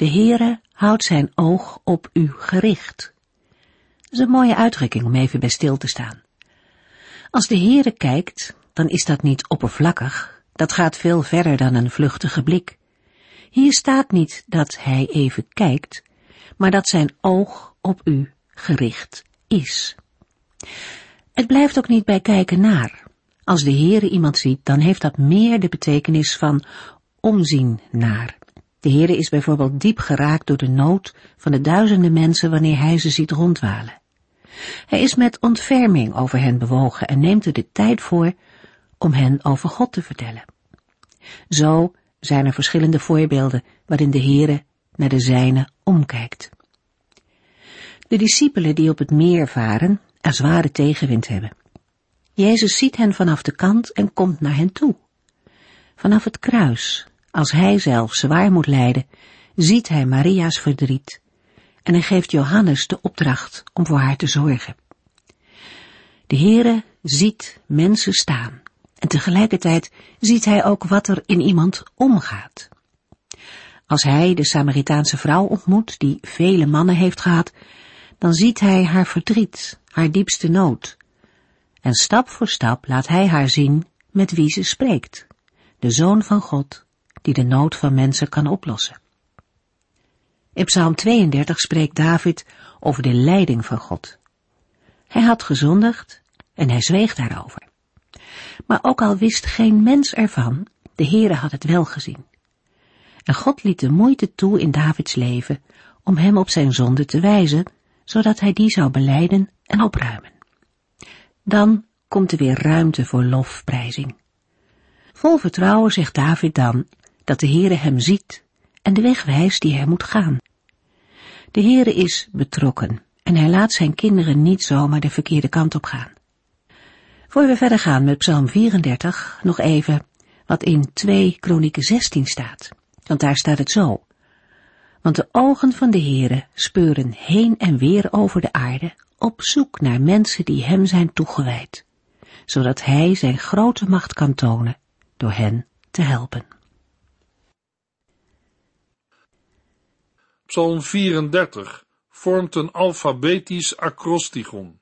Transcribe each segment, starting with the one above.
de Heere houdt zijn oog op u gericht. Dat is een mooie uitdrukking om even bij stil te staan. Als de Heere kijkt, dan is dat niet oppervlakkig, dat gaat veel verder dan een vluchtige blik. Hier staat niet dat hij even kijkt, maar dat zijn oog op u gericht is. Het blijft ook niet bij kijken naar. Als de Heere iemand ziet, dan heeft dat meer de betekenis van omzien naar. De Heere is bijvoorbeeld diep geraakt door de nood van de duizenden mensen wanneer hij ze ziet rondwalen. Hij is met ontferming over hen bewogen en neemt er de tijd voor om hen over God te vertellen. Zo zijn er verschillende voorbeelden waarin de Heere naar de zijne omkijkt. De discipelen die op het meer varen er zware tegenwind hebben. Jezus ziet hen vanaf de kant en komt naar hen toe. Vanaf het kruis als hij zelf zwaar moet lijden, ziet hij Maria's verdriet en hij geeft Johannes de opdracht om voor haar te zorgen. De Heere ziet mensen staan en tegelijkertijd ziet hij ook wat er in iemand omgaat. Als hij de Samaritaanse vrouw ontmoet die vele mannen heeft gehad, dan ziet hij haar verdriet, haar diepste nood. En stap voor stap laat hij haar zien met wie ze spreekt, de Zoon van God, die de nood van mensen kan oplossen. In Psalm 32 spreekt David over de leiding van God. Hij had gezondigd en hij zweeg daarover. Maar ook al wist geen mens ervan, de Heere had het wel gezien. En God liet de moeite toe in Davids leven om hem op zijn zonde te wijzen, zodat hij die zou beleiden en opruimen. Dan komt er weer ruimte voor lofprijzing. Vol vertrouwen zegt David dan, dat de Heere hem ziet en de weg wijst die hij moet gaan. De Heere is betrokken en hij laat zijn kinderen niet zomaar de verkeerde kant op gaan. Voor we verder gaan met Psalm 34, nog even wat in 2 Kronieken 16 staat. Want daar staat het zo. Want de ogen van de Heere speuren heen en weer over de aarde op zoek naar mensen die hem zijn toegewijd, zodat hij zijn grote macht kan tonen door hen te helpen. Psalm 34 vormt een alfabetisch acrostigon,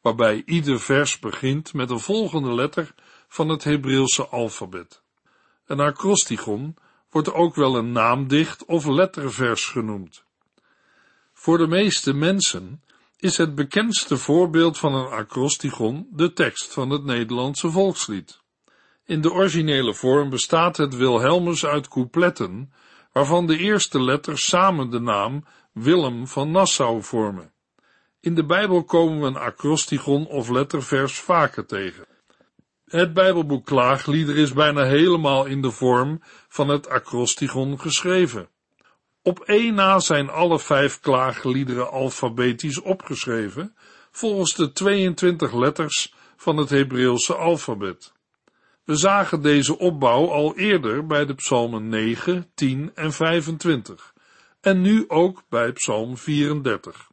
waarbij ieder vers begint met de volgende letter van het Hebreeuwse alfabet. Een acrostigon wordt ook wel een naamdicht of lettervers genoemd. Voor de meeste mensen is het bekendste voorbeeld van een acrostigon de tekst van het Nederlandse volkslied. In de originele vorm bestaat het Wilhelmus uit coupletten waarvan de eerste letters samen de naam Willem van Nassau vormen. In de Bijbel komen we een acrostigon of lettervers vaker tegen. Het Bijbelboek Klaaglieder is bijna helemaal in de vorm van het acrostigon geschreven. Op één na zijn alle vijf klaagliederen alfabetisch opgeschreven, volgens de 22 letters van het Hebreeuwse alfabet. We zagen deze opbouw al eerder bij de psalmen 9, 10 en 25 en nu ook bij psalm 34.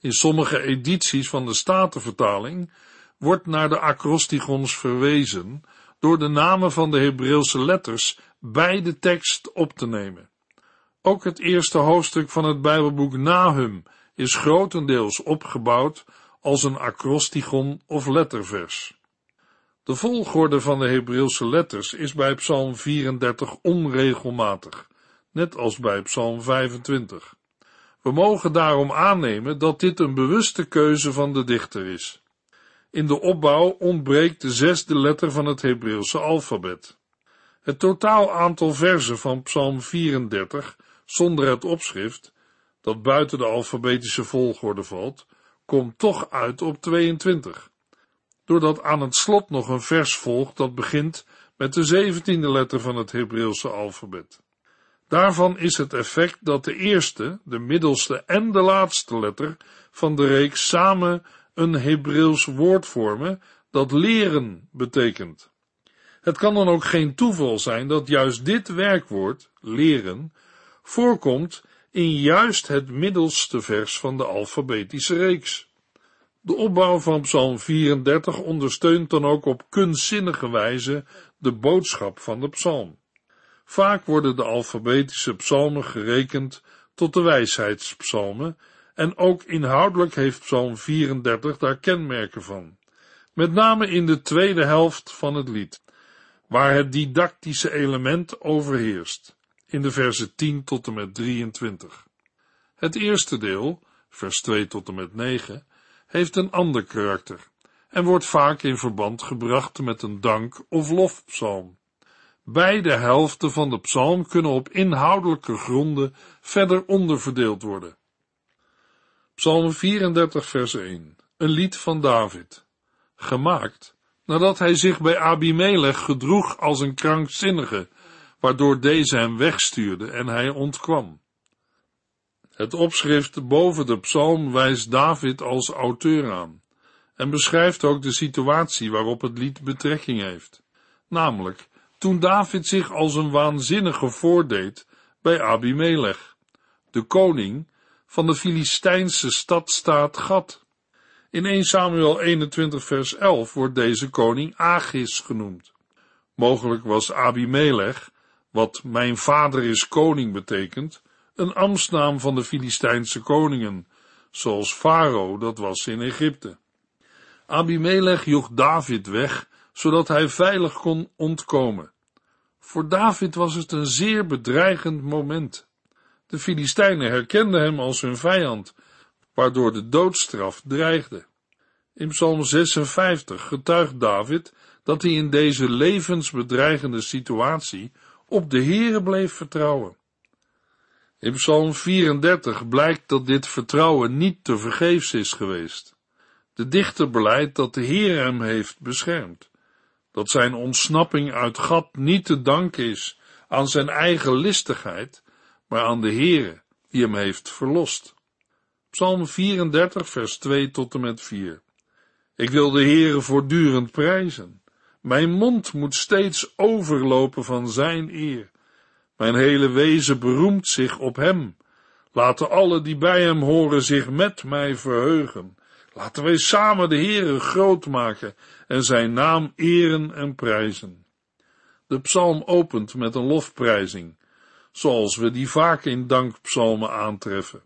In sommige edities van de Statenvertaling wordt naar de acrostigons verwezen door de namen van de Hebreeuwse letters bij de tekst op te nemen. Ook het eerste hoofdstuk van het Bijbelboek Nahum is grotendeels opgebouwd als een acrostigon of lettervers. De volgorde van de Hebreeuwse letters is bij Psalm 34 onregelmatig, net als bij Psalm 25. We mogen daarom aannemen dat dit een bewuste keuze van de dichter is. In de opbouw ontbreekt de zesde letter van het Hebreeuwse alfabet. Het totaal aantal verzen van Psalm 34 zonder het opschrift, dat buiten de alfabetische volgorde valt, komt toch uit op 22 doordat aan het slot nog een vers volgt dat begint met de zeventiende letter van het Hebreeuwse alfabet. Daarvan is het effect dat de eerste, de middelste en de laatste letter van de reeks samen een Hebreeuws woord vormen dat leren betekent. Het kan dan ook geen toeval zijn dat juist dit werkwoord, leren, voorkomt in juist het middelste vers van de alfabetische reeks. De opbouw van Psalm 34 ondersteunt dan ook op kunstzinnige wijze de boodschap van de psalm. Vaak worden de alfabetische psalmen gerekend tot de wijsheidspsalmen en ook inhoudelijk heeft Psalm 34 daar kenmerken van. Met name in de tweede helft van het lied, waar het didactische element overheerst, in de versen 10 tot en met 23. Het eerste deel, vers 2 tot en met 9, heeft een ander karakter en wordt vaak in verband gebracht met een dank- of lofpsalm. Beide helften van de psalm kunnen op inhoudelijke gronden verder onderverdeeld worden. Psalm 34 vers 1 Een lied van David Gemaakt nadat hij zich bij Abimelech gedroeg als een krankzinnige, waardoor deze hem wegstuurde en hij ontkwam. Het opschrift boven de psalm wijst David als auteur aan en beschrijft ook de situatie waarop het lied betrekking heeft, namelijk toen David zich als een waanzinnige voordeed bij Abimelech, de koning van de Filistijnse stadstaat Gad. In 1 Samuel 21 vers 11 wordt deze koning Agis genoemd. Mogelijk was Abimelech, wat mijn vader is koning betekent, een ambtsnaam van de Filistijnse koningen, zoals Farao dat was in Egypte. Abimelech joeg David weg, zodat hij veilig kon ontkomen. Voor David was het een zeer bedreigend moment. De Filistijnen herkenden hem als hun vijand, waardoor de doodstraf dreigde. In Psalm 56 getuigt David dat hij in deze levensbedreigende situatie op de Heere bleef vertrouwen. In Psalm 34 blijkt dat dit vertrouwen niet te vergeefs is geweest. De dichter beleidt dat de Heer hem heeft beschermd, dat zijn ontsnapping uit gat niet te danken is aan zijn eigen listigheid, maar aan de Heere die hem heeft verlost. Psalm 34 vers 2 tot en met 4 Ik wil de Heere voortdurend prijzen. Mijn mond moet steeds overlopen van zijn eer. Mijn hele wezen beroemt zich op hem. Laten alle die bij hem horen zich met mij verheugen. Laten wij samen de Heere groot maken en zijn naam eren en prijzen. De psalm opent met een lofprijzing, zoals we die vaak in dankpsalmen aantreffen.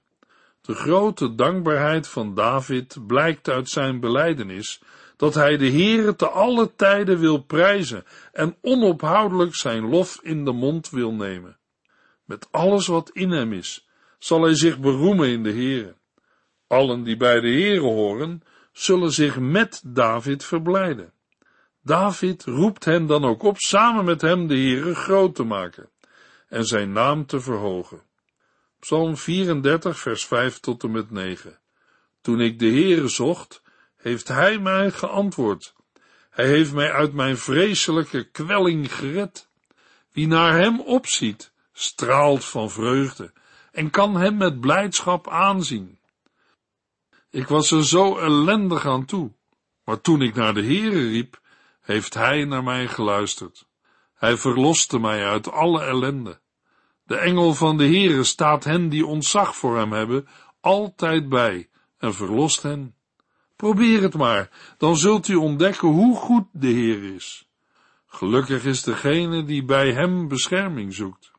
De grote dankbaarheid van David blijkt uit zijn belijdenis dat hij de Heere te alle tijden wil prijzen en onophoudelijk zijn lof in de mond wil nemen. Met alles wat in hem is, zal hij zich beroemen in de Heere. Allen die bij de Heere horen, zullen zich met David verblijden. David roept hen dan ook op samen met hem de Heere groot te maken en zijn naam te verhogen. Psalm 34 vers 5 tot en met 9. Toen ik de Heere zocht, heeft Hij mij geantwoord. Hij heeft mij uit mijn vreselijke kwelling gered. Wie naar Hem opziet, straalt van vreugde en kan Hem met blijdschap aanzien. Ik was er zo ellendig aan toe, maar toen ik naar de Heere riep, heeft Hij naar mij geluisterd. Hij verloste mij uit alle ellende. De engel van de Heere staat hen die ontzag voor Hem hebben, altijd bij en verlost hen. Probeer het maar, dan zult u ontdekken hoe goed de Heer is. Gelukkig is degene die bij Hem bescherming zoekt.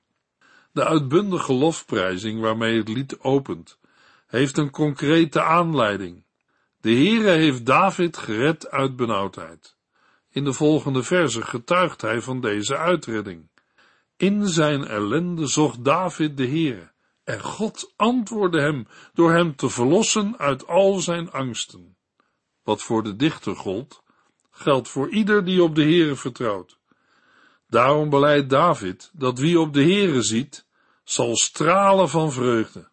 De uitbundige lofprijzing waarmee het lied opent, heeft een concrete aanleiding. De Heere heeft David gered uit benauwdheid. In de volgende verse getuigt hij van deze uitredding. In zijn ellende zocht David de Heere, en God antwoordde hem door hem te verlossen uit al zijn angsten. Wat voor de dichter gold, geldt voor ieder die op de Heere vertrouwt. Daarom beleidt David dat wie op de Heere ziet, zal stralen van vreugde.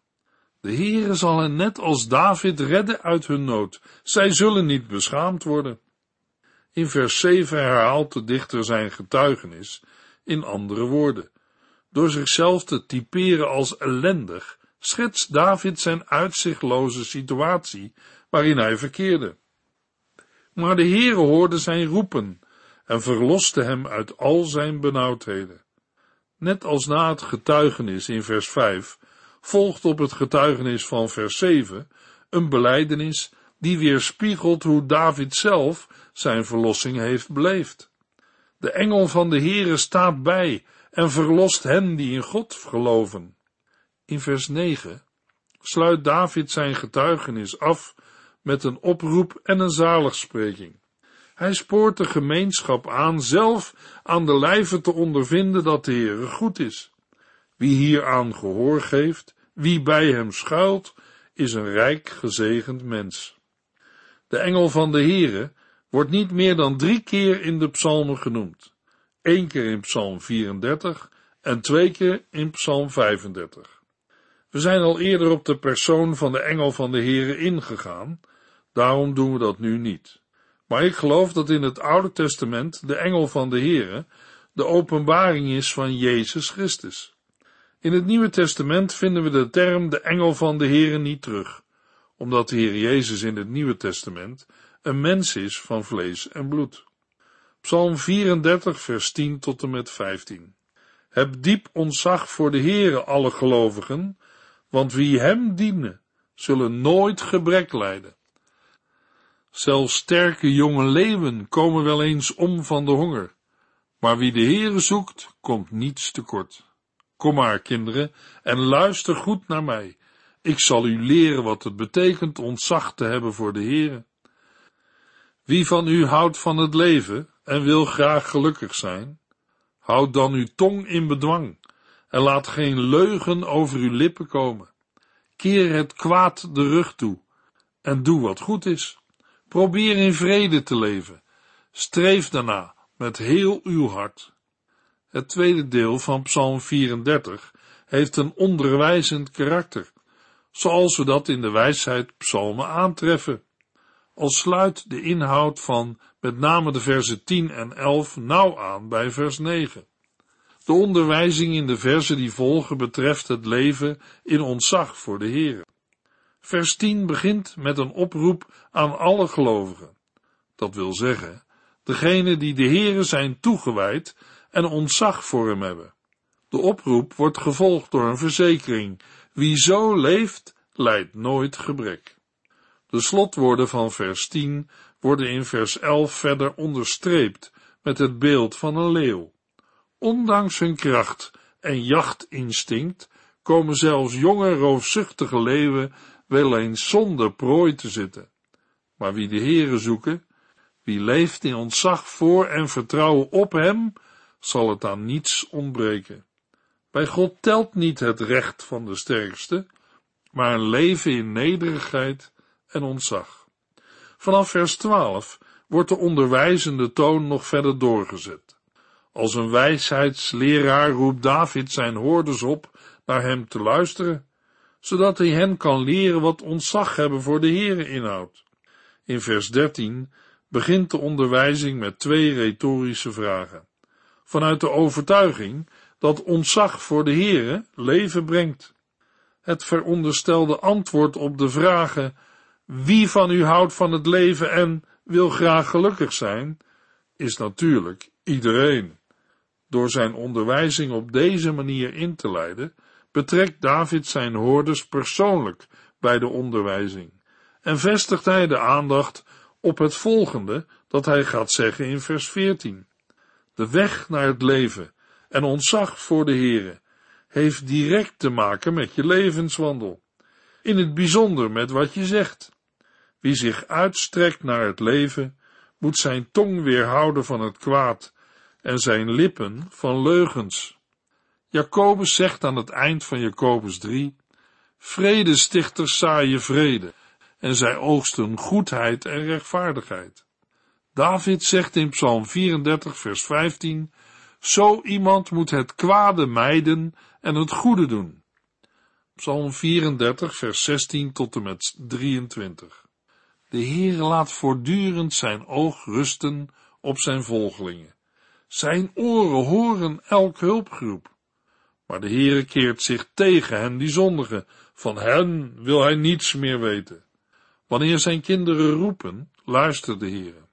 De Heere zal hen net als David redden uit hun nood. Zij zullen niet beschaamd worden. In vers 7 herhaalt de dichter zijn getuigenis in andere woorden. Door zichzelf te typeren als ellendig, schetst David zijn uitzichtloze situatie waarin hij verkeerde. Maar de Heere hoorde zijn roepen en verloste hem uit al zijn benauwdheden. Net als na het getuigenis in vers 5 volgt op het getuigenis van vers 7 een beleidenis die weerspiegelt hoe David zelf zijn verlossing heeft beleefd. De engel van de Heere staat bij en verlost hen die in God geloven. In vers 9 sluit David zijn getuigenis af met een oproep en een zaligspreking. Hij spoort de gemeenschap aan zelf aan de lijve te ondervinden dat de Heere goed is. Wie hieraan gehoor geeft, wie bij hem schuilt, is een rijk gezegend mens. De engel van de Heere wordt niet meer dan drie keer in de psalmen genoemd. Eén keer in psalm 34 en twee keer in psalm 35. We zijn al eerder op de persoon van de engel van de Heere ingegaan, daarom doen we dat nu niet. Maar ik geloof dat in het Oude Testament de engel van de Heere de openbaring is van Jezus Christus. In het Nieuwe Testament vinden we de term de engel van de Heere niet terug, omdat de Heer Jezus in het Nieuwe Testament een mens is van vlees en bloed. Psalm 34, vers 10 tot en met 15. Heb diep ontzag voor de Heere, alle gelovigen, want wie hem dienen, zullen nooit gebrek lijden. Zelfs sterke jonge leeuwen komen wel eens om van de honger, maar wie de Heere zoekt, komt niets tekort. Kom maar, kinderen, en luister goed naar mij. Ik zal u leren wat het betekent ontzag te hebben voor de Heere. Wie van u houdt van het leven en wil graag gelukkig zijn, houd dan uw tong in bedwang en laat geen leugen over uw lippen komen. Keer het kwaad de rug toe en doe wat goed is. Probeer in vrede te leven. Streef daarna met heel uw hart. Het tweede deel van Psalm 34 heeft een onderwijzend karakter, zoals we dat in de wijsheid psalmen aantreffen. Al sluit de inhoud van met name de versen 10 en 11 nauw aan bij vers 9. De onderwijzing in de versen die volgen betreft het leven in ontzag voor de Heer. Vers 10 begint met een oproep aan alle gelovigen. Dat wil zeggen, degenen die de Heere zijn toegewijd en ontzag voor hem hebben. De oproep wordt gevolgd door een verzekering. Wie zo leeft, lijdt nooit gebrek. De slotwoorden van vers 10 worden in vers 11 verder onderstreept met het beeld van een leeuw. Ondanks hun kracht en jachtinstinct komen zelfs jonge roofzuchtige leeuwen wel eens zonder prooi te zitten. Maar wie de Heere zoeken, wie leeft in ontzag voor en vertrouwen op hem, zal het aan niets ontbreken. Bij God telt niet het recht van de sterkste, maar een leven in nederigheid en ontzag. Vanaf vers 12 wordt de onderwijzende toon nog verder doorgezet. Als een wijsheidsleraar roept David zijn hoorders op naar hem te luisteren, zodat hij hen kan leren wat ontzag hebben voor de Heere inhoudt. In vers 13 begint de onderwijzing met twee retorische vragen. Vanuit de overtuiging dat ontzag voor de Heere leven brengt. Het veronderstelde antwoord op de vragen wie van u houdt van het leven en wil graag gelukkig zijn, is natuurlijk iedereen. Door zijn onderwijzing op deze manier in te leiden, betrekt David zijn hoorders persoonlijk bij de onderwijzing en vestigt hij de aandacht op het volgende dat hij gaat zeggen in vers 14. De weg naar het leven en ontzag voor de Heere heeft direct te maken met je levenswandel, in het bijzonder met wat je zegt. Wie zich uitstrekt naar het leven, moet zijn tong weerhouden van het kwaad en zijn lippen van leugens. Jacobus zegt aan het eind van Jacobus 3, Vredestichters zaaien vrede, en zij oogsten goedheid en rechtvaardigheid. David zegt in Psalm 34, vers 15, Zo iemand moet het kwade mijden en het goede doen. Psalm 34, vers 16 tot en met 23. De Heere laat voortdurend zijn oog rusten op zijn volgelingen. Zijn oren horen elk hulpgroep. Maar de Heere keert zich tegen hen die zondigen. Van hen wil hij niets meer weten. Wanneer zijn kinderen roepen, luistert de Heere.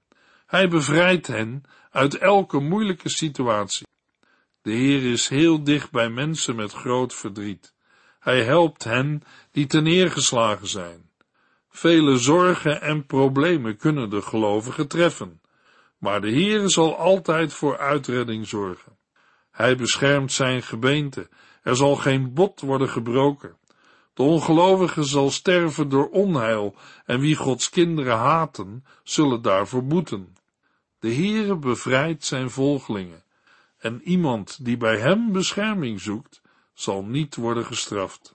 Hij bevrijdt hen uit elke moeilijke situatie. De Heer is heel dicht bij mensen met groot verdriet. Hij helpt hen die teneergeslagen zijn. Vele zorgen en problemen kunnen de gelovigen treffen, maar de Heer zal altijd voor uitredding zorgen. Hij beschermt zijn gebeente, er zal geen bot worden gebroken. De ongelovige zal sterven door onheil, en wie Gods kinderen haten, zullen daarvoor boeten. De Heere bevrijdt zijn volgelingen, en iemand die bij hem bescherming zoekt, zal niet worden gestraft.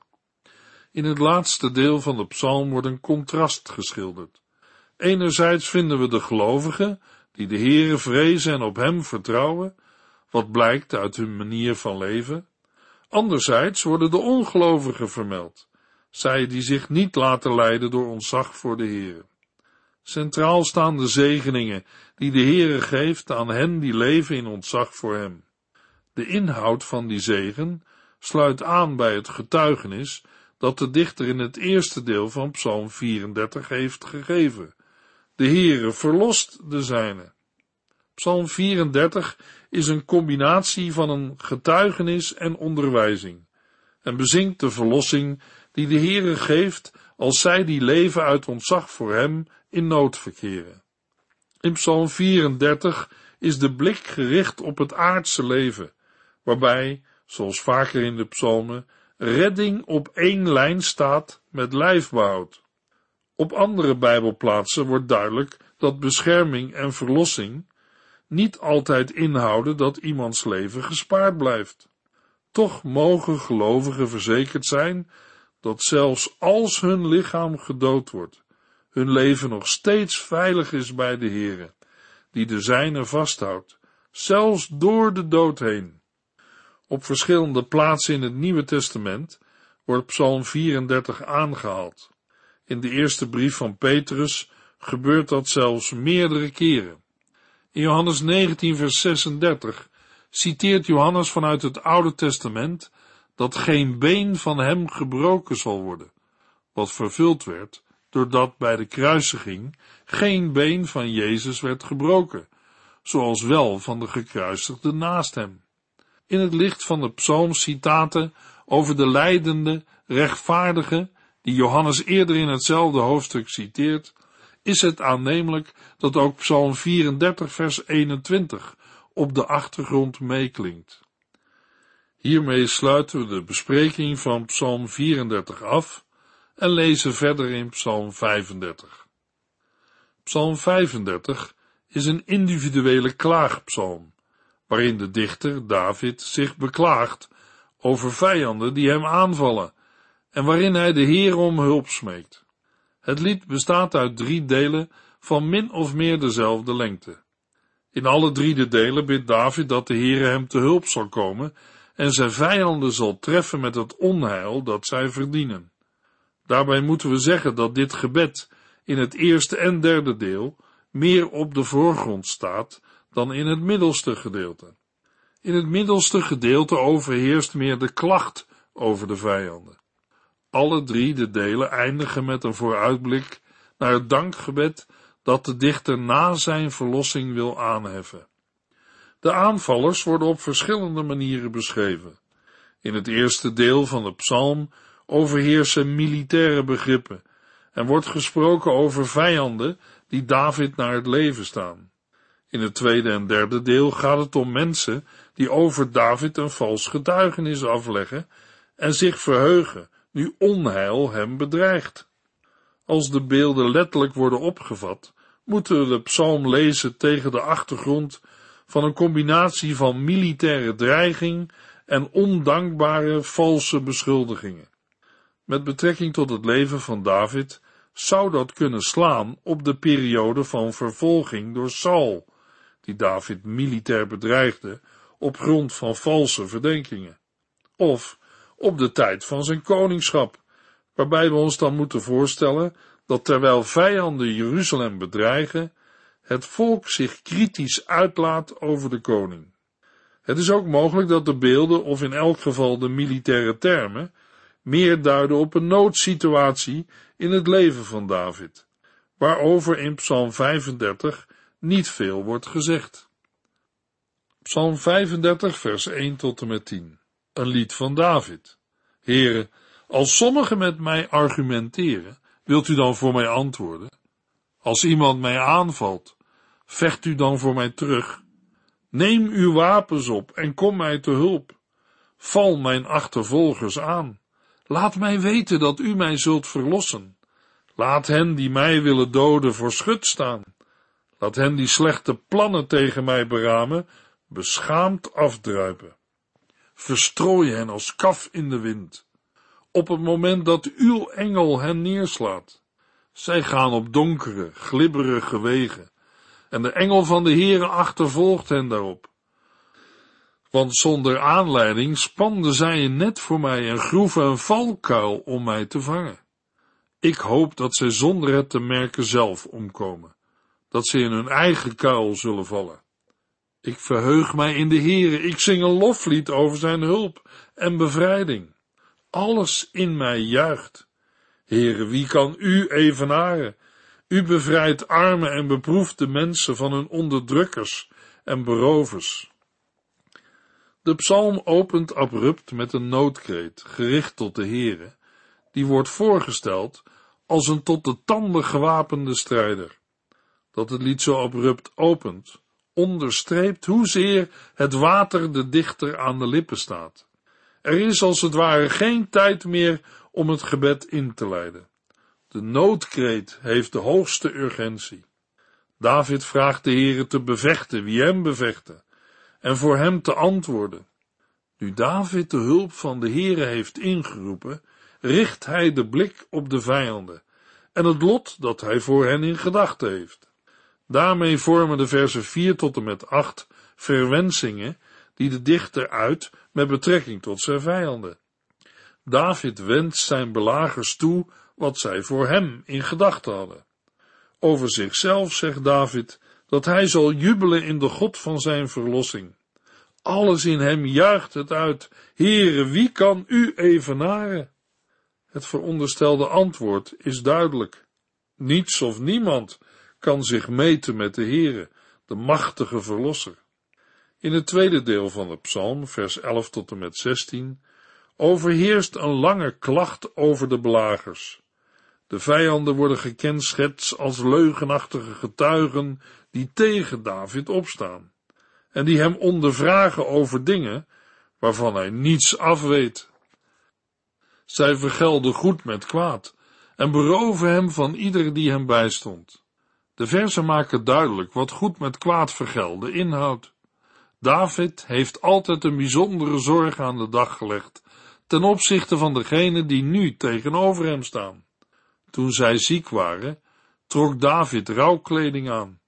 In het laatste deel van de psalm wordt een contrast geschilderd. Enerzijds vinden we de gelovigen, die de Heere vrezen en op hem vertrouwen, wat blijkt uit hun manier van leven. Anderzijds worden de ongelovigen vermeld, zij die zich niet laten leiden door ontzag voor de Heere. Centraal staan de zegeningen die de Heere geeft aan hen die leven in ontzag voor hem. De inhoud van die zegen sluit aan bij het getuigenis dat de dichter in het eerste deel van Psalm 34 heeft gegeven. De Heere verlost de zijne. Psalm 34 is een combinatie van een getuigenis en onderwijzing en bezingt de verlossing die de Heere geeft als zij die leven uit ontzag voor hem in nood verkeren. In Psalm 34 is de blik gericht op het aardse leven, waarbij, zoals vaker in de psalmen, redding op één lijn staat met lijfbehoud. Op andere Bijbelplaatsen wordt duidelijk dat bescherming en verlossing niet altijd inhouden dat iemands leven gespaard blijft. Toch mogen gelovigen verzekerd zijn dat zelfs als hun lichaam gedood wordt, hun leven nog steeds veilig is bij de Heere, die de zijne vasthoudt, zelfs door de dood heen. Op verschillende plaatsen in het Nieuwe Testament wordt Psalm 34 aangehaald. In de eerste brief van Petrus gebeurt dat zelfs meerdere keren. In Johannes 19, vers 36 citeert Johannes vanuit het Oude Testament dat geen been van hem gebroken zal worden, wat vervuld werd doordat bij de kruisiging geen been van Jezus werd gebroken, zoals wel van de gekruisigde naast hem. In het licht van de psalmcitaten over de leidende, rechtvaardige, die Johannes eerder in hetzelfde hoofdstuk citeert, is het aannemelijk dat ook Psalm 34 vers 21 op de achtergrond meeklinkt. Hiermee sluiten we de bespreking van Psalm 34 af en lezen verder in Psalm 35. Psalm 35 is een individuele klaagpsalm, waarin de dichter David zich beklaagt over vijanden die hem aanvallen en waarin hij de Heer om hulp smeekt. Het lied bestaat uit drie delen van min of meer dezelfde lengte. In alle drie de delen bidt David dat de Heere hem te hulp zal komen en zijn vijanden zal treffen met het onheil dat zij verdienen. Daarbij moeten we zeggen dat dit gebed in het eerste en derde deel meer op de voorgrond staat dan in het middelste gedeelte. In het middelste gedeelte overheerst meer de klacht over de vijanden. Alle drie de delen eindigen met een vooruitblik naar het dankgebed dat de dichter na zijn verlossing wil aanheffen. De aanvallers worden op verschillende manieren beschreven. In het eerste deel van de psalm overheersen militaire begrippen en wordt gesproken over vijanden die David naar het leven staan. In het tweede en derde deel gaat het om mensen die over David een vals getuigenis afleggen en zich verheugen nu onheil hem bedreigt. Als de beelden letterlijk worden opgevat, moeten we de psalm lezen tegen de achtergrond van een combinatie van militaire dreiging en ondankbare valse beschuldigingen. Met betrekking tot het leven van David zou dat kunnen slaan op de periode van vervolging door Saul, die David militair bedreigde op grond van valse verdenkingen, of op de tijd van zijn koningschap, waarbij we ons dan moeten voorstellen dat terwijl vijanden Jeruzalem bedreigen, het volk zich kritisch uitlaat over de koning. Het is ook mogelijk dat de beelden, of in elk geval de militaire termen, meer duiden op een noodsituatie in het leven van David, waarover in Psalm 35 niet veel wordt gezegd. Psalm 35, vers 1 tot en met 10. Een lied van David. Heren, als sommigen met mij argumenteren, wilt u dan voor mij antwoorden? Als iemand mij aanvalt, vecht u dan voor mij terug. Neem uw wapens op en kom mij te hulp. Val mijn achtervolgers aan. Laat mij weten dat u mij zult verlossen. Laat hen die mij willen doden voor schut staan. Laat hen die slechte plannen tegen mij beramen, beschaamd afdruipen. Verstrooi hen als kaf in de wind. Op het moment dat uw engel hen neerslaat. Zij gaan op donkere, glibberige wegen, en de engel van de Heere achtervolgt hen daarop. Want zonder aanleiding spanden zij een net voor mij en groeven een valkuil om mij te vangen. Ik hoop dat zij zonder het te merken zelf omkomen, dat ze in hun eigen kuil zullen vallen. Ik verheug mij in de Heere, ik zing een loflied over zijn hulp en bevrijding. Alles in mij juicht. Heere, wie kan u evenaren? U bevrijdt arme en beproefde mensen van hun onderdrukkers en berovers. De psalm opent abrupt met een noodkreet, gericht tot de Heere, die wordt voorgesteld als een tot de tanden gewapende strijder. Dat het lied zo abrupt opent, onderstreept hoezeer het water de dichter aan de lippen staat. Er is als het ware geen tijd meer om het gebed in te leiden. De noodkreet heeft de hoogste urgentie. David vraagt de Heere te bevechten wie hem bevechten en voor hem te antwoorden. Nu David de hulp van de Heere heeft ingeroepen, richt hij de blik op de vijanden en het lot dat hij voor hen in gedachten heeft. Daarmee vormen de versen 4 tot en met 8 verwensingen die de dichter uit met betrekking tot zijn vijanden. David wendt zijn belagers toe wat zij voor hem in gedachten hadden. Over zichzelf zegt David dat hij zal jubelen in de God van zijn verlossing. Alles in hem juicht het uit, Heere, wie kan u evenaren? Het veronderstelde antwoord is duidelijk. Niets of niemand kan zich meten met de Heere, de machtige verlosser. In het tweede deel van de psalm, vers 11 tot en met 16, overheerst een lange klacht over de belagers. De vijanden worden gekenschetst als leugenachtige getuigen die tegen David opstaan en die hem ondervragen over dingen waarvan hij niets afweet. Zij vergelden goed met kwaad en beroven hem van ieder die hem bijstond. De verzen maken duidelijk wat goed met kwaad vergelden inhoudt. David heeft altijd een bijzondere zorg aan de dag gelegd ten opzichte van degenen die nu tegenover hem staan. Toen zij ziek waren, trok David rouwkleding aan.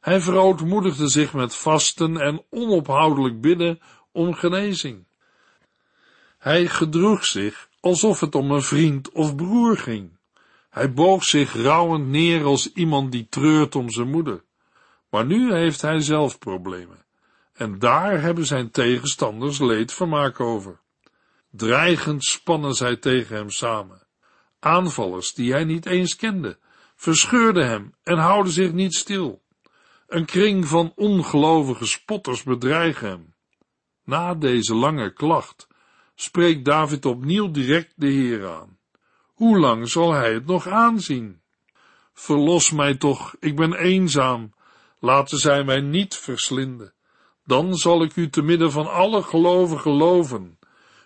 Hij verootmoedigde zich met vasten en onophoudelijk bidden om genezing. Hij gedroeg zich alsof het om een vriend of broer ging. Hij boog zich rouwend neer als iemand die treurt om zijn moeder. Maar nu heeft hij zelf problemen. En daar hebben zijn tegenstanders leedvermaak over. Dreigend spannen zij tegen hem samen. Aanvallers die hij niet eens kende, verscheurden hem en houden zich niet stil. Een kring van ongelovige spotters bedreigen hem. Na deze lange klacht spreekt David opnieuw direct de Heer aan. Hoe lang zal hij het nog aanzien? Verlos mij toch, ik ben eenzaam, laten zij mij niet verslinden. Dan zal ik u te midden van alle gelovigen geloven,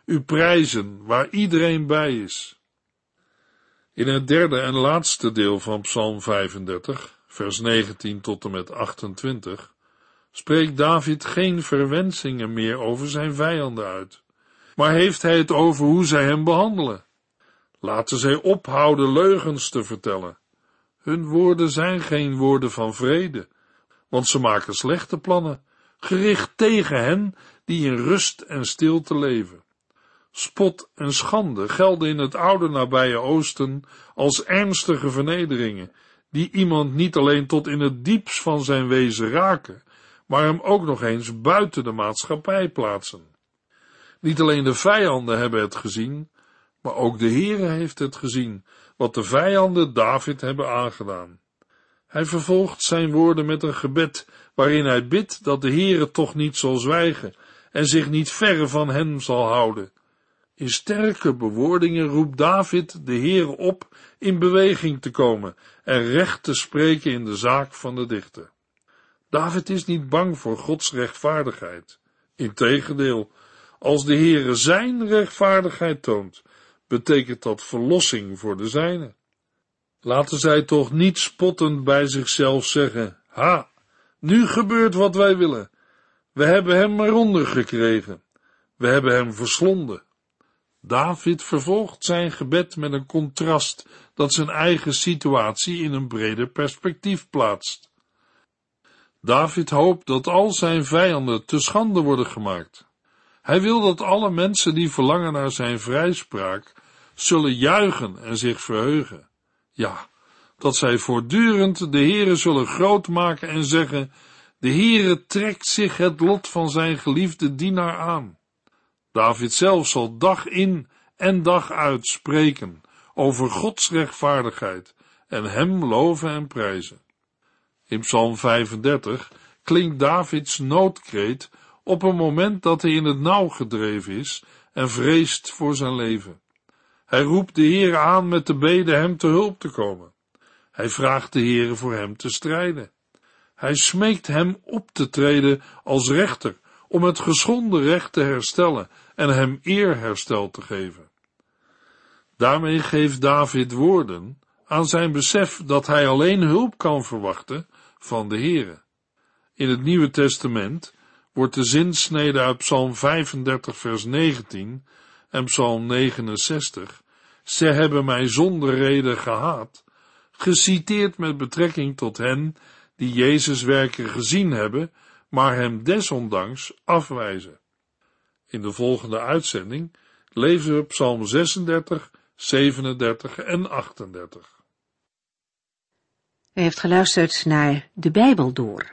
u prijzen waar iedereen bij is. In het derde en laatste deel van Psalm 35, vers 19 tot en met 28, spreekt David geen verwensingen meer over zijn vijanden uit, maar heeft hij het over hoe zij hem behandelen. Laten zij ophouden leugens te vertellen. Hun woorden zijn geen woorden van vrede, want ze maken slechte plannen, gericht tegen hen die in rust en stilte leven. Spot en schande gelden in het oude nabije Oosten als ernstige vernederingen, die iemand niet alleen tot in het diepst van zijn wezen raken, maar hem ook nog eens buiten de maatschappij plaatsen. Niet alleen de vijanden hebben het gezien, maar ook de Heere heeft het gezien, wat de vijanden David hebben aangedaan. Hij vervolgt zijn woorden met een gebed, waarin hij bidt dat de Heere toch niet zal zwijgen en zich niet verre van hem zal houden. In sterke bewoordingen roept David de Heere op in beweging te komen en recht te spreken in de zaak van de dichter. David is niet bang voor Gods rechtvaardigheid. Integendeel, als de Heere zijn rechtvaardigheid toont, betekent dat verlossing voor de zijne. Laten zij toch niet spottend bij zichzelf zeggen, ha, nu gebeurt wat wij willen. We hebben hem eronder gekregen. We hebben hem verslonden. David vervolgt zijn gebed met een contrast dat zijn eigen situatie in een breder perspectief plaatst. David hoopt dat al zijn vijanden te schande worden gemaakt. Hij wil dat alle mensen die verlangen naar zijn vrijspraak zullen juichen en zich verheugen. Ja, dat zij voortdurend de Heere zullen groot maken en zeggen, de Heere trekt zich het lot van zijn geliefde dienaar aan. David zelf zal dag in en dag uit spreken over Gods rechtvaardigheid en hem loven en prijzen. In Psalm 35 klinkt Davids noodkreet op een moment dat hij in het nauw gedreven is en vreest voor zijn leven. Hij roept de Heere aan met de bede hem te hulp te komen. Hij vraagt de Heere voor hem te strijden. Hij smeekt hem op te treden als rechter om het geschonden recht te herstellen en hem eerherstel te geven. Daarmee geeft David woorden aan zijn besef dat hij alleen hulp kan verwachten van de Heere. In het Nieuwe Testament wordt de zinsnede uit Psalm 35 vers 19 en Psalm 69, ze hebben mij zonder reden gehaat, geciteerd met betrekking tot hen die Jezus werken gezien hebben, maar hem desondanks afwijzen. In de volgende uitzending lezen we Psalm 36, 37 en 38. U heeft geluisterd naar De Bijbel Door,